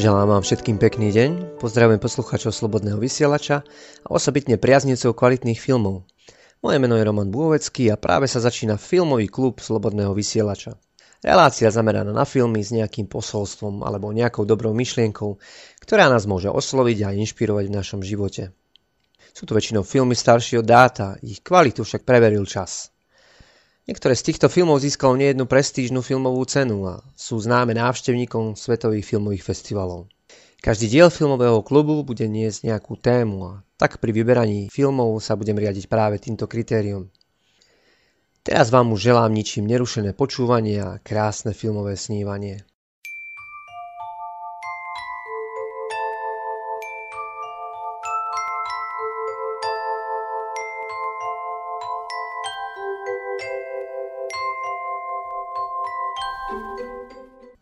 Želám vám všetkým pekný deň, pozdravujem poslucháčov Slobodného vysielača a osobitne priaznicov kvalitných filmov. Moje meno je Roman Bôvecký a práve sa začína filmový klub Slobodného vysielača. Relácia zameraná na filmy s nejakým posolstvom alebo nejakou dobrou myšlienkou, ktorá nás môže osloviť a inšpirovať v našom živote. Sú to väčšinou filmy staršieho dáta, ich kvalitu však preveril čas. Niektoré z týchto filmov získalo nejednu prestížnu filmovú cenu a sú známe návštevníkom svetových filmových festivalov. Každý diel filmového klubu bude niesť nejakú tému a tak pri vyberaní filmov sa budem riadiť práve týmto kritériom. Teraz vám už želám ničím nerušené počúvanie a krásne filmové snívanie.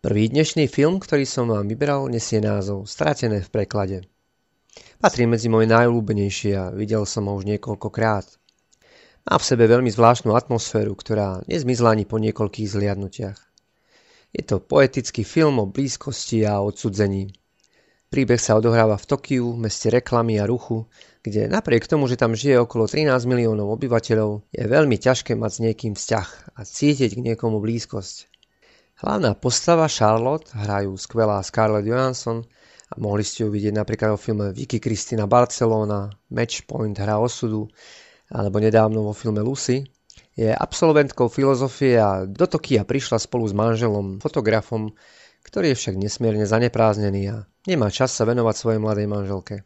Prvý dnešný film, ktorý som vám vybral, nesie názov Stratené v preklade. Patrí medzi moje najľúbenejšie a videl som ho už niekoľkokrát. Má v sebe veľmi zvláštnu atmosféru, ktorá nezmizla ani po niekoľkých zliadnutiach. Je to poetický film o blízkosti a odsudzení. Príbeh sa odohráva v Tokiu, meste reklamy a ruchu, kde napriek tomu, že tam žije okolo 13 miliónov obyvateľov, je veľmi ťažké mať s niekým vzťah a cítiť k niekomu blízkosť. Hlavná postava Charlotte hrajú skvelá Scarlett Johansson a mohli ste ju vidieť napríklad vo filme Vicky Kristina Barcelona, Matchpoint hra osudu alebo nedávno vo filme Lucy. Je absolventkou filozofie a do Tokia prišla spolu s manželom, fotografom, ktorý je však nesmierne zanepráznený a nemá čas sa venovať svojej mladej manželke.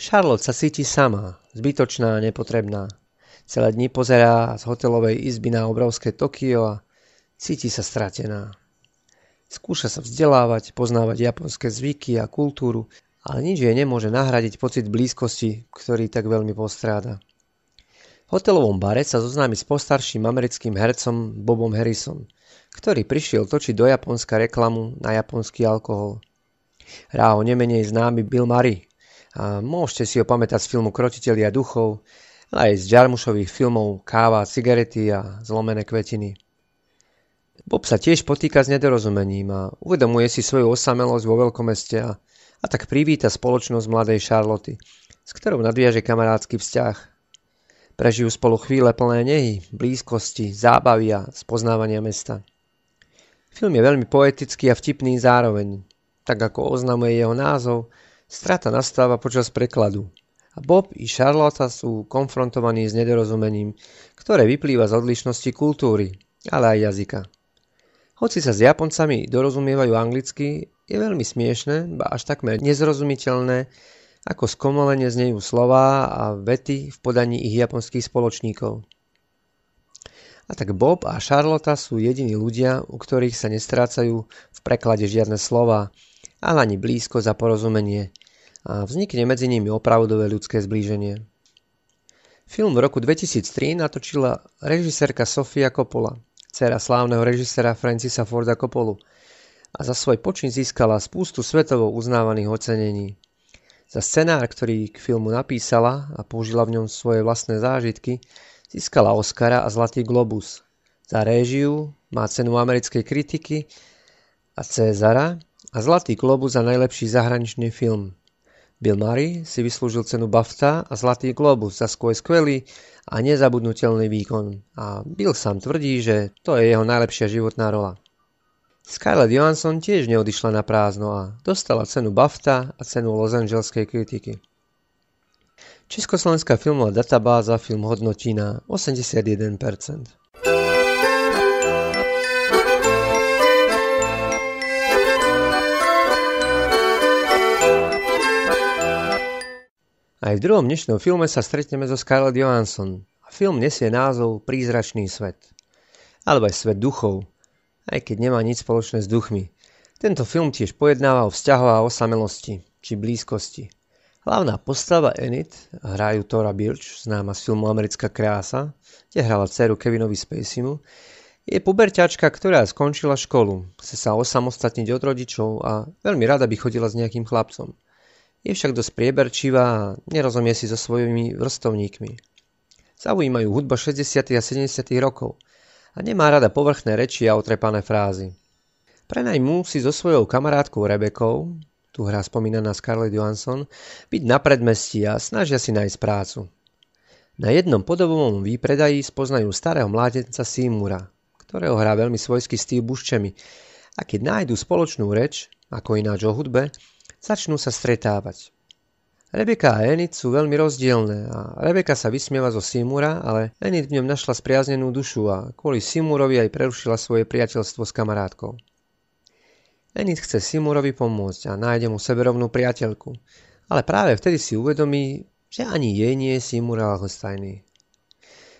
Charlotte sa cíti sama, zbytočná a nepotrebná. Celé dni pozerá z hotelovej izby na obrovské Tokio a Cíti sa stratená. Skúša sa vzdelávať, poznávať japonské zvyky a kultúru, ale nič jej nemôže nahradiť pocit blízkosti, ktorý tak veľmi postráda. V hotelovom bare sa zoznámi s postarším americkým hercom Bobom Harrison, ktorý prišiel točiť do Japonska reklamu na japonský alkohol. Hrá ho nemenej známy Bill Murray a môžete si ho pamätať z filmu Krotitelia duchov, ale aj z Jarmušových filmov Káva, cigarety a zlomené kvetiny. Bob sa tiež potýka s nedorozumením a uvedomuje si svoju osamelosť vo veľkomeste a, a tak privíta spoločnosť mladej Charloty, s ktorou nadviaže kamarádsky vzťah. Prežijú spolu chvíle plné nehy, blízkosti, zábavy a spoznávania mesta. Film je veľmi poetický a vtipný zároveň. Tak ako oznamuje jeho názov, strata nastáva počas prekladu. A Bob i Charlotte sú konfrontovaní s nedorozumením, ktoré vyplýva z odlišnosti kultúry, ale aj jazyka. Hoci sa s Japoncami dorozumievajú anglicky, je veľmi smiešné, ba až takmer nezrozumiteľné, ako skomolene znejú slová a vety v podaní ich japonských spoločníkov. A tak Bob a Charlotta sú jediní ľudia, u ktorých sa nestrácajú v preklade žiadne slova, ale ani blízko za porozumenie a vznikne medzi nimi opravdové ľudské zblíženie. Film v roku 2003 natočila režisérka Sofia Coppola dcera slávneho režisera Francisa Forda Coppolu a za svoj počin získala spústu svetovo uznávaných ocenení. Za scenár, ktorý k filmu napísala a použila v ňom svoje vlastné zážitky, získala Oscara a Zlatý globus. Za réžiu má cenu americkej kritiky a Cezara a Zlatý globus za najlepší zahraničný film. Bill Murray si vyslúžil cenu BAFTA a Zlatý globus za svoj skvelý a nezabudnutelný výkon a Bill sám tvrdí, že to je jeho najlepšia životná rola. Scarlett Johansson tiež neodišla na prázdno a dostala cenu BAFTA a cenu Los Angeleskej kritiky. Československá filmová databáza film hodnotí na 81%. Aj v druhom dnešnom filme sa stretneme so Scarlett Johansson a film nesie názov Prízračný svet. Alebo aj svet duchov, aj keď nemá nič spoločné s duchmi. Tento film tiež pojednáva o vzťahoch a osamelosti, či blízkosti. Hlavná postava Enid hrajú Tora Birch, známa z filmu Americká krása, kde hrala dceru Kevinovi Spaceymu, je puberťačka, ktorá skončila školu, chce sa osamostatniť od rodičov a veľmi rada by chodila s nejakým chlapcom. Je však dosť prieberčivá a nerozumie si so svojimi vrstovníkmi. Zaujímajú hudba 60. a 70. rokov a nemá rada povrchné reči a otrepané frázy. Prenajmú si so svojou kamarátkou Rebekou, tu hrá spomínaná Scarlett Johansson, byť na predmestí a snažia si nájsť prácu. Na jednom podobovom výpredaji spoznajú starého mládenca Seymoura, ktorého hrá veľmi svojský Steve Buscemi a keď nájdu spoločnú reč, ako ináč o hudbe, začnú sa stretávať. Rebeka a Enid sú veľmi rozdielne a Rebeka sa vysmieva zo Simura, ale Enid v ňom našla spriaznenú dušu a kvôli Simurovi aj prerušila svoje priateľstvo s kamarátkou. Enid chce Simurovi pomôcť a nájde mu seberovnú priateľku, ale práve vtedy si uvedomí, že ani jej nie je Simur lahostajný.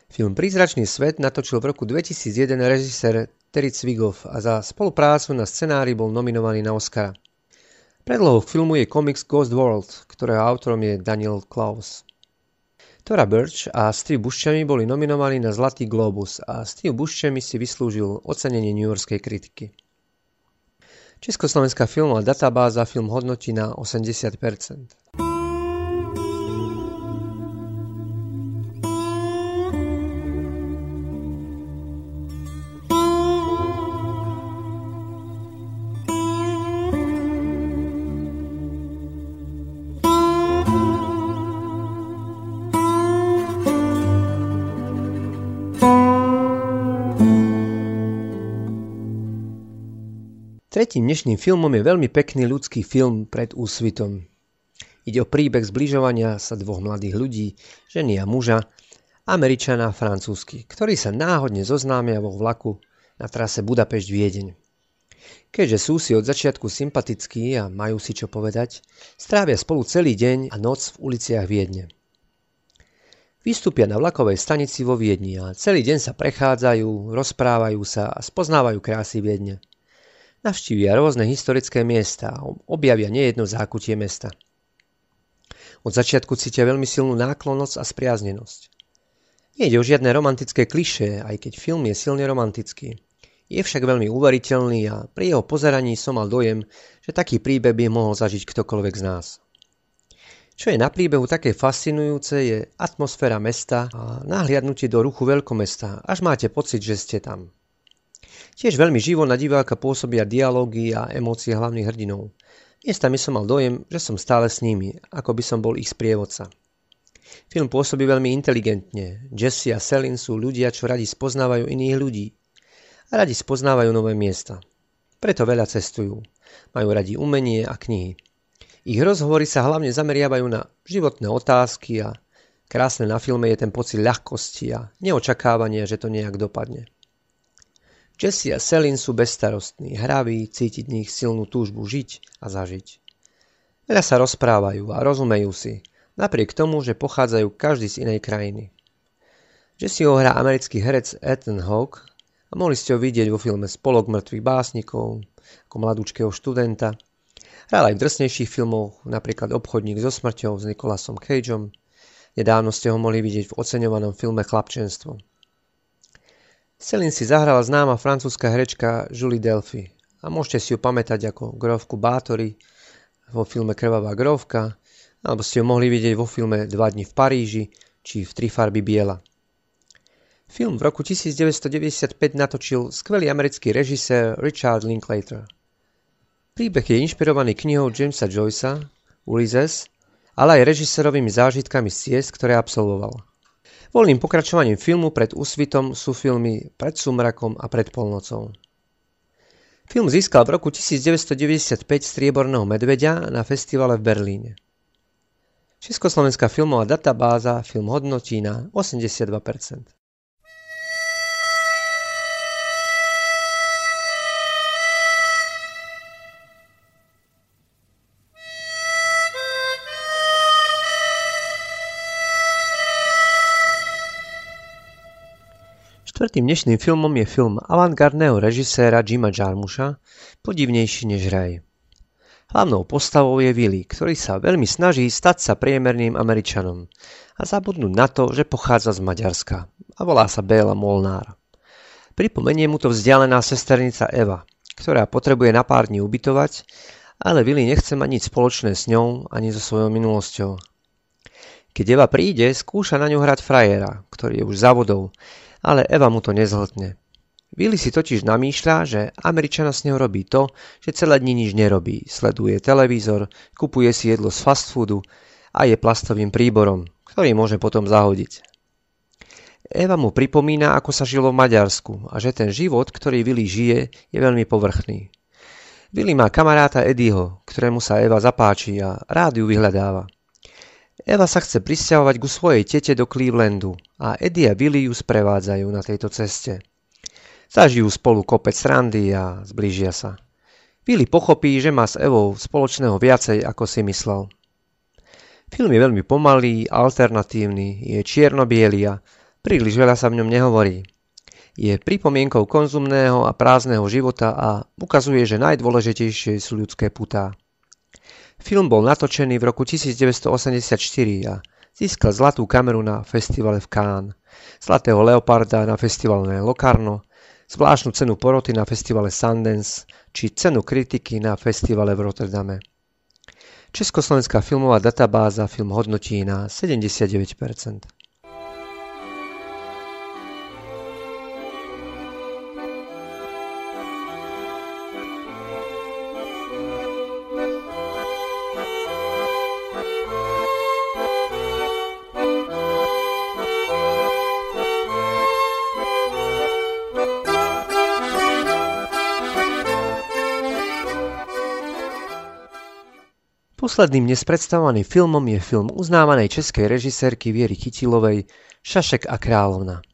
Film Prízračný svet natočil v roku 2001 režisér Terry Cvigoff a za spoluprácu na scenári bol nominovaný na Oscara. Predlohou filmu je komiks Ghost World, ktorého autorom je Daniel Klaus. Tora Birch a Steve Buscemi boli nominovaní na Zlatý globus a Steve Buscemi si vyslúžil ocenenie New Yorkskej kritiky. Československá filmová databáza film hodnotí na 80%. Tretím dnešným filmom je veľmi pekný ľudský film pred úsvitom. Ide o príbeh zbližovania sa dvoch mladých ľudí, ženy a muža, Američana a Francúzsky, ktorí sa náhodne zoznámia vo vlaku na trase Budapešť-Viedeň. Keďže sú si od začiatku sympatickí a majú si čo povedať, strávia spolu celý deň a noc v uliciach Viedne. Vystúpia na vlakovej stanici vo Viedni a celý deň sa prechádzajú, rozprávajú sa a spoznávajú krásy Viedne. Navštívia rôzne historické miesta a objavia nejedno zákutie mesta. Od začiatku cítia veľmi silnú náklonnosť a spriaznenosť. Nejde o žiadne romantické klišé, aj keď film je silne romantický. Je však veľmi uveriteľný a pri jeho pozeraní som mal dojem, že taký príbeh by mohol zažiť ktokoľvek z nás. Čo je na príbehu také fascinujúce je atmosféra mesta a nahliadnutie do ruchu veľkomesta, až máte pocit, že ste tam. Tiež veľmi živo na diváka pôsobia dialógy a emócie hlavných hrdinov. Miestami som mal dojem, že som stále s nimi, ako by som bol ich sprievodca. Film pôsobí veľmi inteligentne. Jesse a Selin sú ľudia, čo radi spoznávajú iných ľudí. A radi spoznávajú nové miesta. Preto veľa cestujú. Majú radi umenie a knihy. Ich rozhovory sa hlavne zameriavajú na životné otázky a krásne na filme je ten pocit ľahkosti a neočakávania, že to nejak dopadne. Jesse a Selin sú bezstarostní, hraví, cítiť v nich silnú túžbu žiť a zažiť. Veľa sa rozprávajú a rozumejú si, napriek tomu, že pochádzajú každý z inej krajiny. Jesse ho hrá americký herec Ethan Hawke a mohli ste ho vidieť vo filme Spolok mŕtvych básnikov, ako mladúčkého študenta. Hral aj v drsnejších filmoch, napríklad Obchodník so smrťou s Nicolasom Cageom. Nedávno ste ho mohli vidieť v oceňovanom filme Chlapčenstvo. Celine si zahrala známa francúzska herečka Julie Delphi a môžete si ju pamätať ako grovku Bátory vo filme Krvavá grovka, alebo ste ju mohli vidieť vo filme Dva dni v Paríži či v Tri farby biela. Film v roku 1995 natočil skvelý americký režisér Richard Linklater. Príbeh je inšpirovaný knihou Jamesa Joycea Ulysses, ale aj režisérovými zážitkami z ciest, ktoré absolvoval. Voľným pokračovaním filmu Pred úsvitom sú filmy Pred sumrakom a Pred polnocou. Film získal v roku 1995 strieborného medveďa na festivale v Berlíne. Československá filmová databáza film hodnotí na 82%. Štvrtým dnešným filmom je film avantgardného režiséra Jima Jarmusha Podivnejší než raj. Hlavnou postavou je Willy, ktorý sa veľmi snaží stať sa priemerným Američanom a zabudnúť na to, že pochádza z Maďarska a volá sa Béla Molnár. Pripomenie mu to vzdialená sesternica Eva, ktorá potrebuje na pár dní ubytovať, ale Willy nechce mať nič spoločné s ňou ani so svojou minulosťou. Keď Eva príde, skúša na ňu hrať frajera, ktorý je už za vodou ale Eva mu to nezhltne. Willy si totiž namýšľa, že Američana s ňou robí to, že celé dni nič nerobí. Sleduje televízor, kupuje si jedlo z fast foodu a je plastovým príborom, ktorý môže potom zahodiť. Eva mu pripomína, ako sa žilo v Maďarsku a že ten život, ktorý Willy žije, je veľmi povrchný. Willy má kamaráta Eddieho, ktorému sa Eva zapáči a rád ju vyhľadáva. Eva sa chce prisťahovať ku svojej tete do Clevelandu a Eddie a Willy ju sprevádzajú na tejto ceste. Zažijú spolu kopec randy a zblížia sa. Billy pochopí, že má s Evou spoločného viacej, ako si myslel. Film je veľmi pomalý, alternatívny, je čierno-biely a príliš veľa sa v ňom nehovorí. Je pripomienkou konzumného a prázdneho života a ukazuje, že najdôležitejšie sú ľudské putá. Film bol natočený v roku 1984 a získal zlatú kameru na festivale v Cannes, zlatého leoparda na festivale Locarno zvláštnu cenu poroty na festivale Sundance či cenu kritiky na festivale v Rotterdame. Československá filmová databáza film hodnotí na 79%. Posledným dnes filmom je film uznávanej českej režisérky Viery Chytilovej Šašek a kráľovna.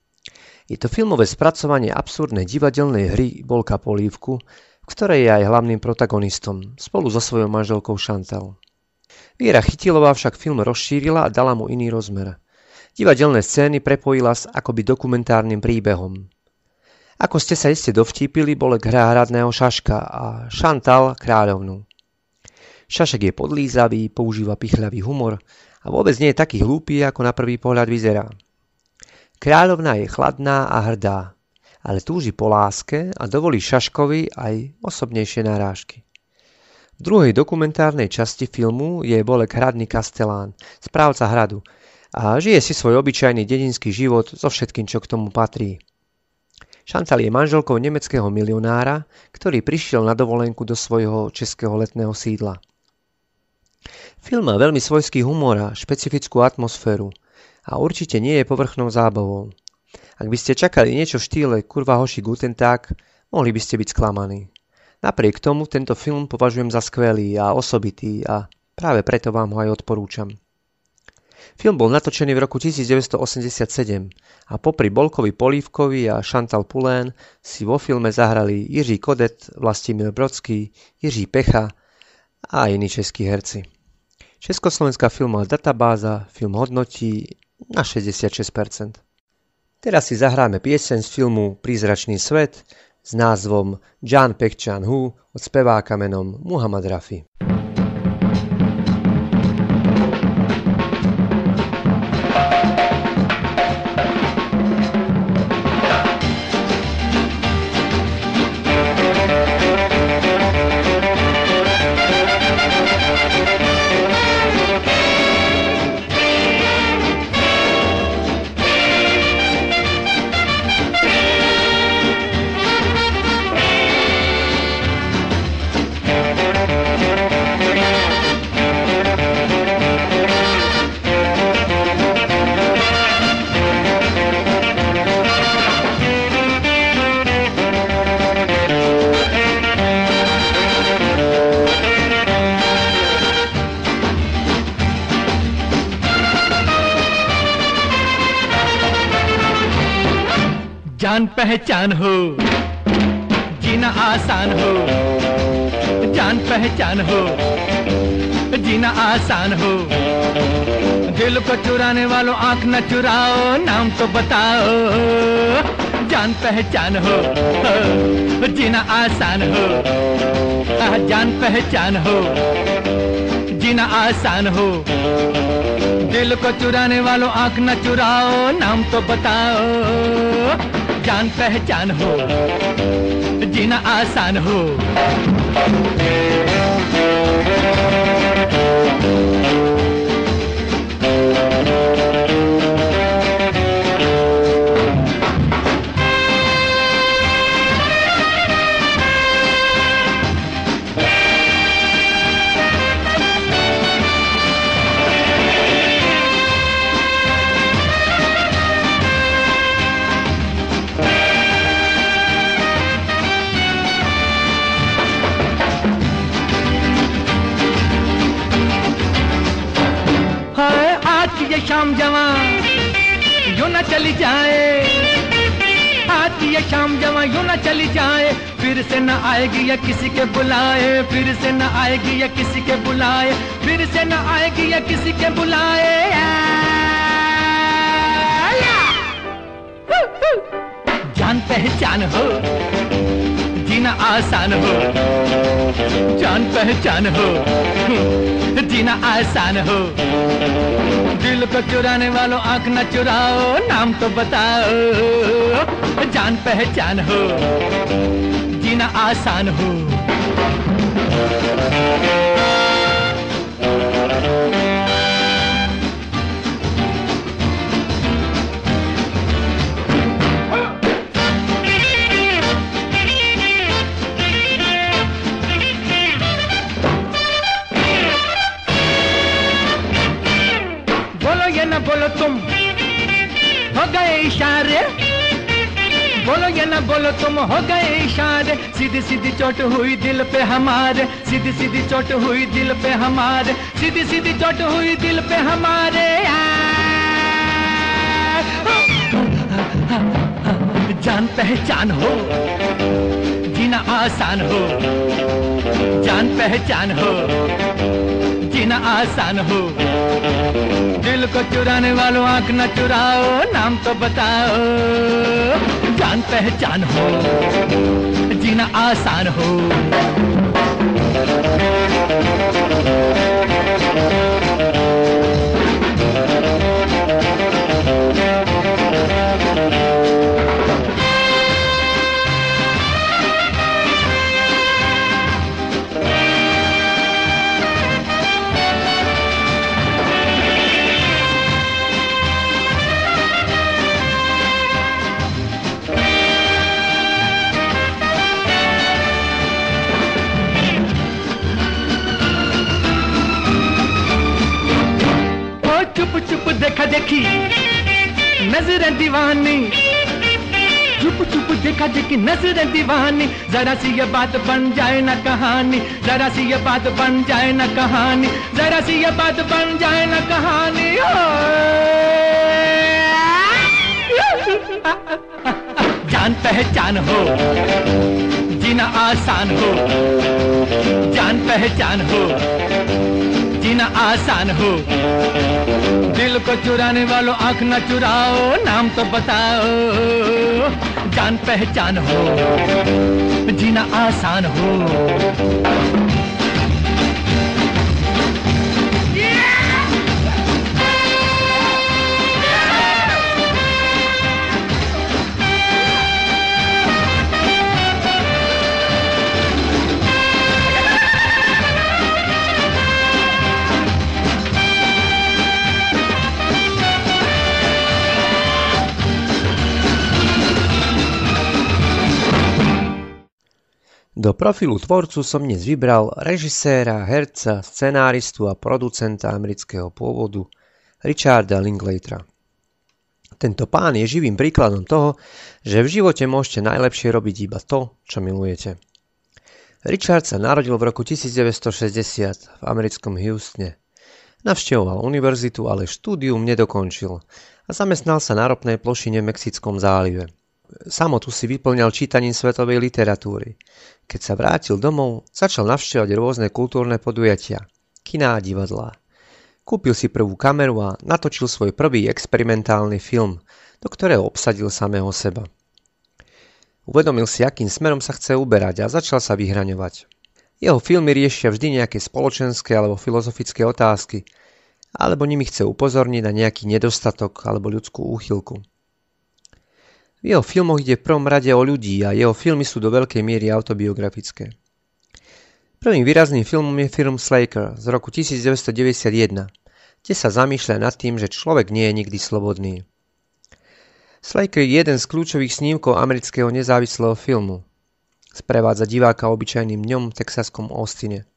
Je to filmové spracovanie absurdnej divadelnej hry Bolka Polívku, v ktorej je aj hlavným protagonistom, spolu so svojou manželkou Chantal. Viera Chytilová však film rozšírila a dala mu iný rozmer. Divadelné scény prepojila s akoby dokumentárnym príbehom. Ako ste sa iste dovtípili, bol hra hradného Šaška a Chantal kráľovnu. Šašek je podlízavý, používa pichľavý humor a vôbec nie je taký hlúpy, ako na prvý pohľad vyzerá. Kráľovna je chladná a hrdá, ale túži po láske a dovolí Šaškovi aj osobnejšie narážky. V druhej dokumentárnej časti filmu je Bolek hradný kastelán, správca hradu, a žije si svoj obyčajný dedinský život so všetkým, čo k tomu patrí. Šantal je manželkou nemeckého milionára, ktorý prišiel na dovolenku do svojho českého letného sídla. Film má veľmi svojský humor a špecifickú atmosféru a určite nie je povrchnou zábavou. Ak by ste čakali niečo v štýle Kurva hoši Guten Tag, mohli by ste byť sklamaní. Napriek tomu tento film považujem za skvelý a osobitý a práve preto vám ho aj odporúčam. Film bol natočený v roku 1987 a popri Bolkovi Polívkovi a Chantal Poulain si vo filme zahrali Jiří Kodet, Vlastimil Brodský, Jiří Pecha a iní českí herci. Československá filmová databáza film hodnotí na 66%. Teraz si zahráme pieseň z filmu Prízračný svet s názvom John Pekchan Hu od speváka menom Muhammad Rafi. जान पहचान हो, जीना आसान हो। जान पहचान हो, जीना आसान हो। दिल को चुराने वालों आँख न चुराओ, नाम तो बताओ। जान पहचान हो, जीना आसान हो। जान पहचान हो, जीना आसान हो। दिल को चुराने वालों आँख न चुराओ, नाम तो बताओ। जान पहचान हो जीना आसान हो। शाम जवा, यूँ न चली जाए। आती ये शाम जवा, यूँ ना चली जाए। फिर से न आएगी या किसी के बुलाए, फिर से न आएगी या किसी के बुलाए, फिर से न आएगी या किसी के बुलाए। जान पहचान हो जीना आसान हो, जान पहचान हो, जीना आसान हो। दिल को चुराने वालों आँख न चुराओ, नाम तो बताओ, जान पहचान हो, जीना आसान हो। गए इशारे। बोलो ये ना बोलो तुम हो गए इशारे। सीधी सीधी चोट हुई दिल पे हमारे। सीधी सीधी चोट हुई दिल पे हमारे। सीधी सीधी चोट हुई दिल पे हमारे। जान पहचान हो, जीना आसान हो। जान पहचान हो। जीना आसान हो। दिल को चुराने वालों आँख न चुराओ, नाम तो बताओ, जान पहचान हो, जीना आसान हो। दीवानी। चुप चुप, देखा, देखी, नज़र दीवानी। जरा सी ये बात बन जाए ना कहानी। जरा सी ये बात बन जाए ना कहानी। जरा सी ये बात बन जाए ना कहानी। ओ। जान पहचान हो, जीना आसान हो। जान पहचान हो जीना आसान हो। दिल को चुराने वालों आँख ना चुराओ, नाम तो बताओ, जान पहचान हो, जीना आसान हो। Do profilu tvorcu som dnes vybral režiséra, herca, scenáristu a producenta amerického pôvodu Richarda Linklatera. Tento pán je živým príkladom toho, že v živote môžete najlepšie robiť iba to, čo milujete. Richard sa narodil v roku 1960 v americkom Houstone. Navštevoval univerzitu, ale štúdium nedokončil a zamestnal sa na ropnej plošine v Mexickom zálive. Samotu si vyplňal čítaním svetovej literatúry. Keď sa vrátil domov, začal navštevovať rôzne kultúrne podujatia, kiná a divadlá. Kúpil si prvú kameru a natočil svoj prvý experimentálny film, do ktorého obsadil samého seba. Uvedomil si, akým smerom sa chce uberať a začal sa vyhraňovať. Jeho filmy riešia vždy nejaké spoločenské alebo filozofické otázky, alebo nimi chce upozorniť na nejaký nedostatok alebo ľudskú úchylku. V jeho filmoch ide v prvom rade o ľudí a jeho filmy sú do veľkej miery autobiografické. Prvým výrazným filmom je film Slaker z roku 1991, kde sa zamýšľa nad tým, že človek nie je nikdy slobodný. Slaker je jeden z kľúčových snímkov amerického nezávislého filmu. Sprevádza diváka obyčajným dňom v texaskom Austine.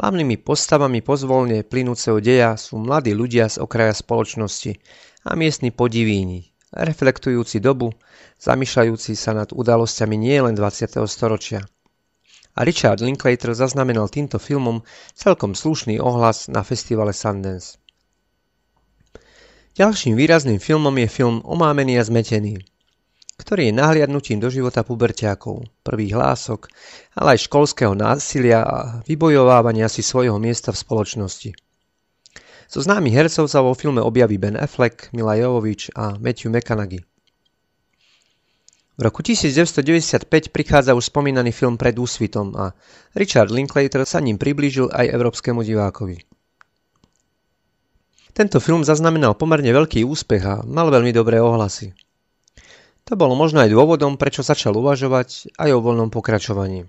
Hlavnými postavami pozvolne plynúceho deja sú mladí ľudia z okraja spoločnosti a miestni podivíni, reflektujúci dobu, zamýšľajúci sa nad udalosťami nielen 20. storočia. A Richard Linklater zaznamenal týmto filmom celkom slušný ohlas na festivale Sundance. Ďalším výrazným filmom je film Omámený a zmetený, ktorý je nahliadnutím do života puberťákov, prvých hlások, ale aj školského násilia a vybojovávania si svojho miesta v spoločnosti. Zo známych hercov sa vo filme objaví Ben Affleck, Mila Jovovič a Matthew McConaughey. V roku 1995 prichádza už spomínaný film Pred úsvitom a Richard Linklater sa ním priblížil aj európskemu divákovi. Tento film zaznamenal pomerne veľký úspech a mal veľmi dobré ohlasy. To bolo možno aj dôvodom, prečo začal uvažovať aj o voľnom pokračovaní.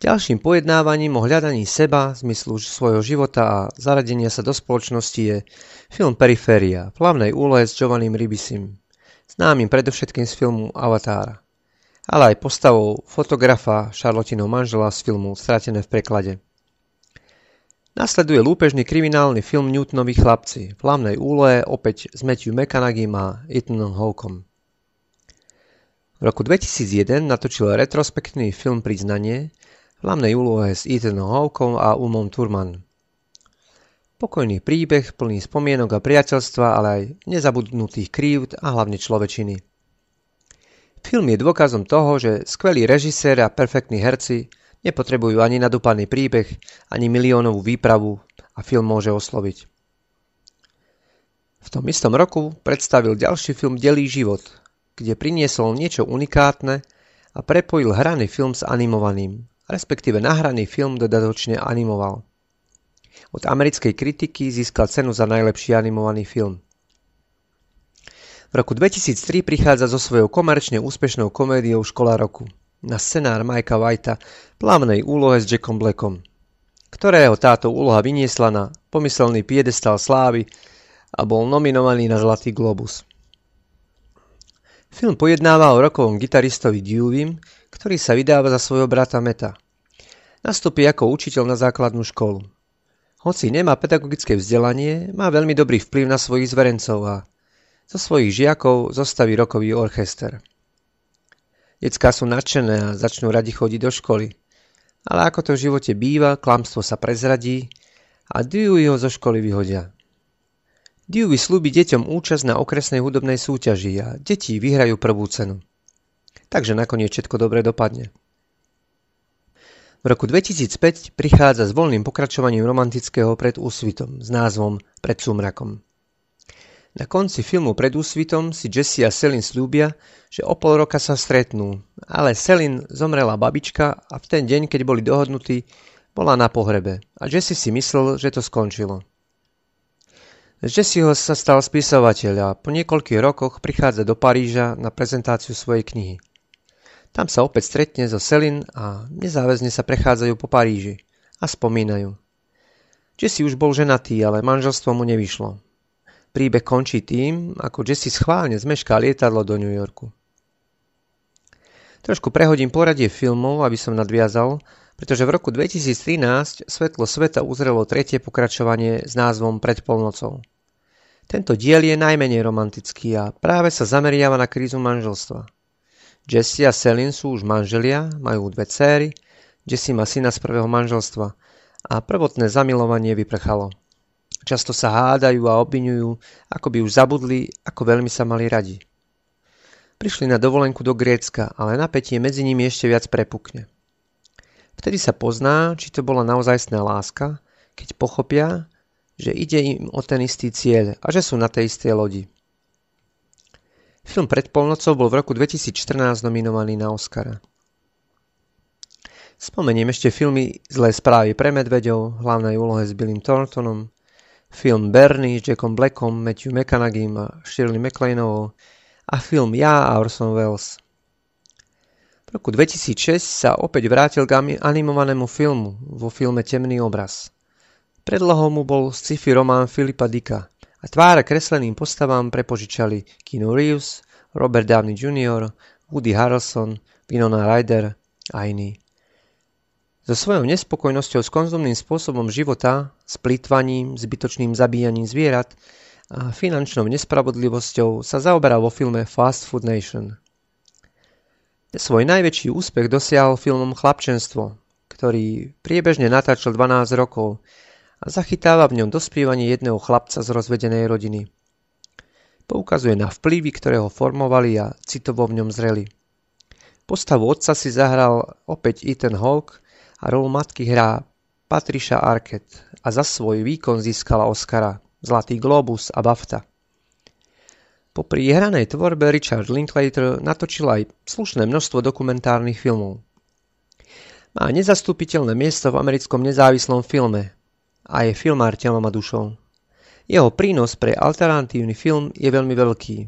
Ďalším pojednávaním o hľadaní seba, zmyslu svojho života a zaradenia sa do spoločnosti je film Periféria v hlavnej úlohe s Giovannim Ribisim, známym predovšetkým z filmu Avatára, ale aj postavou fotografa Charlotinov manžela z filmu Stratené v preklade. Nasleduje lúpežný kriminálny film Newtonovi chlapci, v hlavnej úlohe opäť s Matthew McConaugheym a Ethanom Hawkom. V roku 2001 natočil retrospektívny film Priznanie, hlavnej úlohe s Ethanom Hawkom a Umom Turman. Pokojný príbeh, plný spomienok a priateľstva, ale aj nezabudnutých krívd a hlavne človečiny. Film je dôkazom toho, že skvelí režisér a perfektní herci Nepotrebujú ani nadúpaný príbeh, ani miliónovú výpravu a film môže osloviť. V tom istom roku predstavil ďalší film Delý život, kde priniesol niečo unikátne a prepojil hraný film s animovaným, respektíve nahraný film dodatočne animoval. Od americkej kritiky získal cenu za najlepší animovaný film. V roku 2003 prichádza so svojou komerčne úspešnou komédiou Škola roku – na scenár Majka Whitea plavnej úlohe s Jackom Blackom, ktorého táto úloha vyniesla na pomyselný piedestal slávy a bol nominovaný na Zlatý globus. Film pojednáva o rokovom gitaristovi Dewey, ktorý sa vydáva za svojho brata Meta. Nastupí ako učiteľ na základnú školu. Hoci nemá pedagogické vzdelanie, má veľmi dobrý vplyv na svojich zverencov a zo svojich žiakov zostaví rokový orchester. Decká sú nadšené a začnú radi chodiť do školy. Ale ako to v živote býva, klamstvo sa prezradí a Dewey ho zo školy vyhodia. Dewey slúbi deťom účasť na okresnej hudobnej súťaži a deti vyhrajú prvú cenu. Takže nakoniec všetko dobre dopadne. V roku 2005 prichádza s voľným pokračovaním romantického pred úsvitom s názvom Pred sumrakom. Na konci filmu pred úsvitom si Jesse a Selin slúbia, že o pol roka sa stretnú, ale Selin zomrela babička a v ten deň, keď boli dohodnutí, bola na pohrebe a Jesse si myslel, že to skončilo. Z Jesseho sa stal spisovateľ a po niekoľkých rokoch prichádza do Paríža na prezentáciu svojej knihy. Tam sa opäť stretne so Selin a nezáväzne sa prechádzajú po Paríži a spomínajú. Jesse už bol ženatý, ale manželstvo mu nevyšlo. Príbeh končí tým, ako Jesse schválne zmešká lietadlo do New Yorku. Trošku prehodím poradie filmov, aby som nadviazal, pretože v roku 2013 Svetlo sveta uzrelo tretie pokračovanie s názvom Pred polnocou. Tento diel je najmenej romantický a práve sa zameriava na krízu manželstva. Jesse a Selin sú už manželia, majú dve céry, Jesse má syna z prvého manželstva a prvotné zamilovanie vyprchalo. Často sa hádajú a obvinujú, ako by už zabudli, ako veľmi sa mali radi. Prišli na dovolenku do Grécka, ale napätie medzi nimi ešte viac prepukne. Vtedy sa pozná, či to bola naozajstná láska, keď pochopia, že ide im o ten istý cieľ a že sú na tej istej lodi. Film Pred polnocou bol v roku 2014 nominovaný na Oscara. Spomeniem ešte filmy Zlé správy pre medveďov, hlavnej úlohe s Billym Thorntonom, film Bernie s Jackom Blackom, Matthew McConaugheym a Shirley MacLaineovou a film Ja a Orson Welles. V roku 2006 sa opäť vrátil k animovanému filmu vo filme Temný obraz. Predlohou mu bol sci-fi román Filipa Dicka a tváre kresleným postavám prepožičali Keanu Reeves, Robert Downey Jr., Woody Harrelson, Winona Ryder a iní. So svojou nespokojnosťou s konzumným spôsobom života, s plýtvaním, zbytočným zabíjaním zvierat a finančnou nespravodlivosťou sa zaoberal vo filme Fast Food Nation. Svoj najväčší úspech dosiahol filmom Chlapčenstvo, ktorý priebežne natáčal 12 rokov a zachytáva v ňom dospievanie jedného chlapca z rozvedenej rodiny. Poukazuje na vplyvy, ktoré ho formovali a citovo v ňom zreli. Postavu otca si zahral opäť Ethan Hawke a rolu matky hrá Patricia Arquette a za svoj výkon získala Oscara, Zlatý globus a BAFTA. Po prihranej tvorbe Richard Linklater natočil aj slušné množstvo dokumentárnych filmov. Má nezastupiteľné miesto v americkom nezávislom filme a je filmár telom a dušou. Jeho prínos pre alternatívny film je veľmi veľký.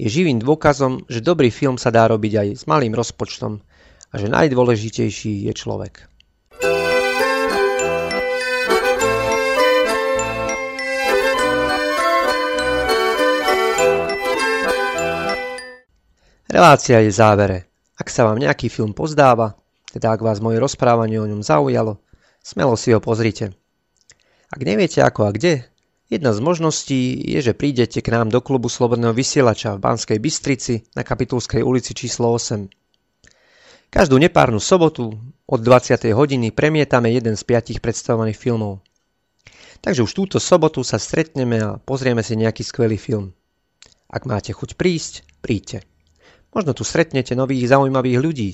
Je živým dôkazom, že dobrý film sa dá robiť aj s malým rozpočtom a že najdôležitejší je človek. Relácia je v závere. Ak sa vám nejaký film pozdáva, teda ak vás moje rozprávanie o ňom zaujalo, smelo si ho pozrite. Ak neviete ako a kde, jedna z možností je, že prídete k nám do klubu Slobodného vysielača v Banskej Bystrici na Kapitulskej ulici číslo 8. Každú nepárnu sobotu od 20. hodiny premietame jeden z piatich predstavovaných filmov. Takže už túto sobotu sa stretneme a pozrieme si nejaký skvelý film. Ak máte chuť prísť, príďte. Možno tu stretnete nových zaujímavých ľudí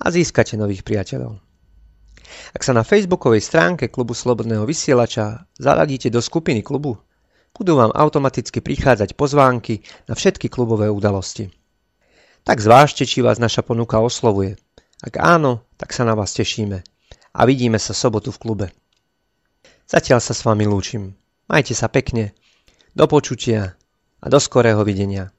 a získate nových priateľov. Ak sa na facebookovej stránke klubu Slobodného vysielača zaradíte do skupiny klubu, budú vám automaticky prichádzať pozvánky na všetky klubové udalosti. Tak zvážte, či vás naša ponuka oslovuje. Ak áno, tak sa na vás tešíme. A vidíme sa sobotu v klube. Zatiaľ sa s vami lúčim. Majte sa pekne. Do počutia a do skorého videnia.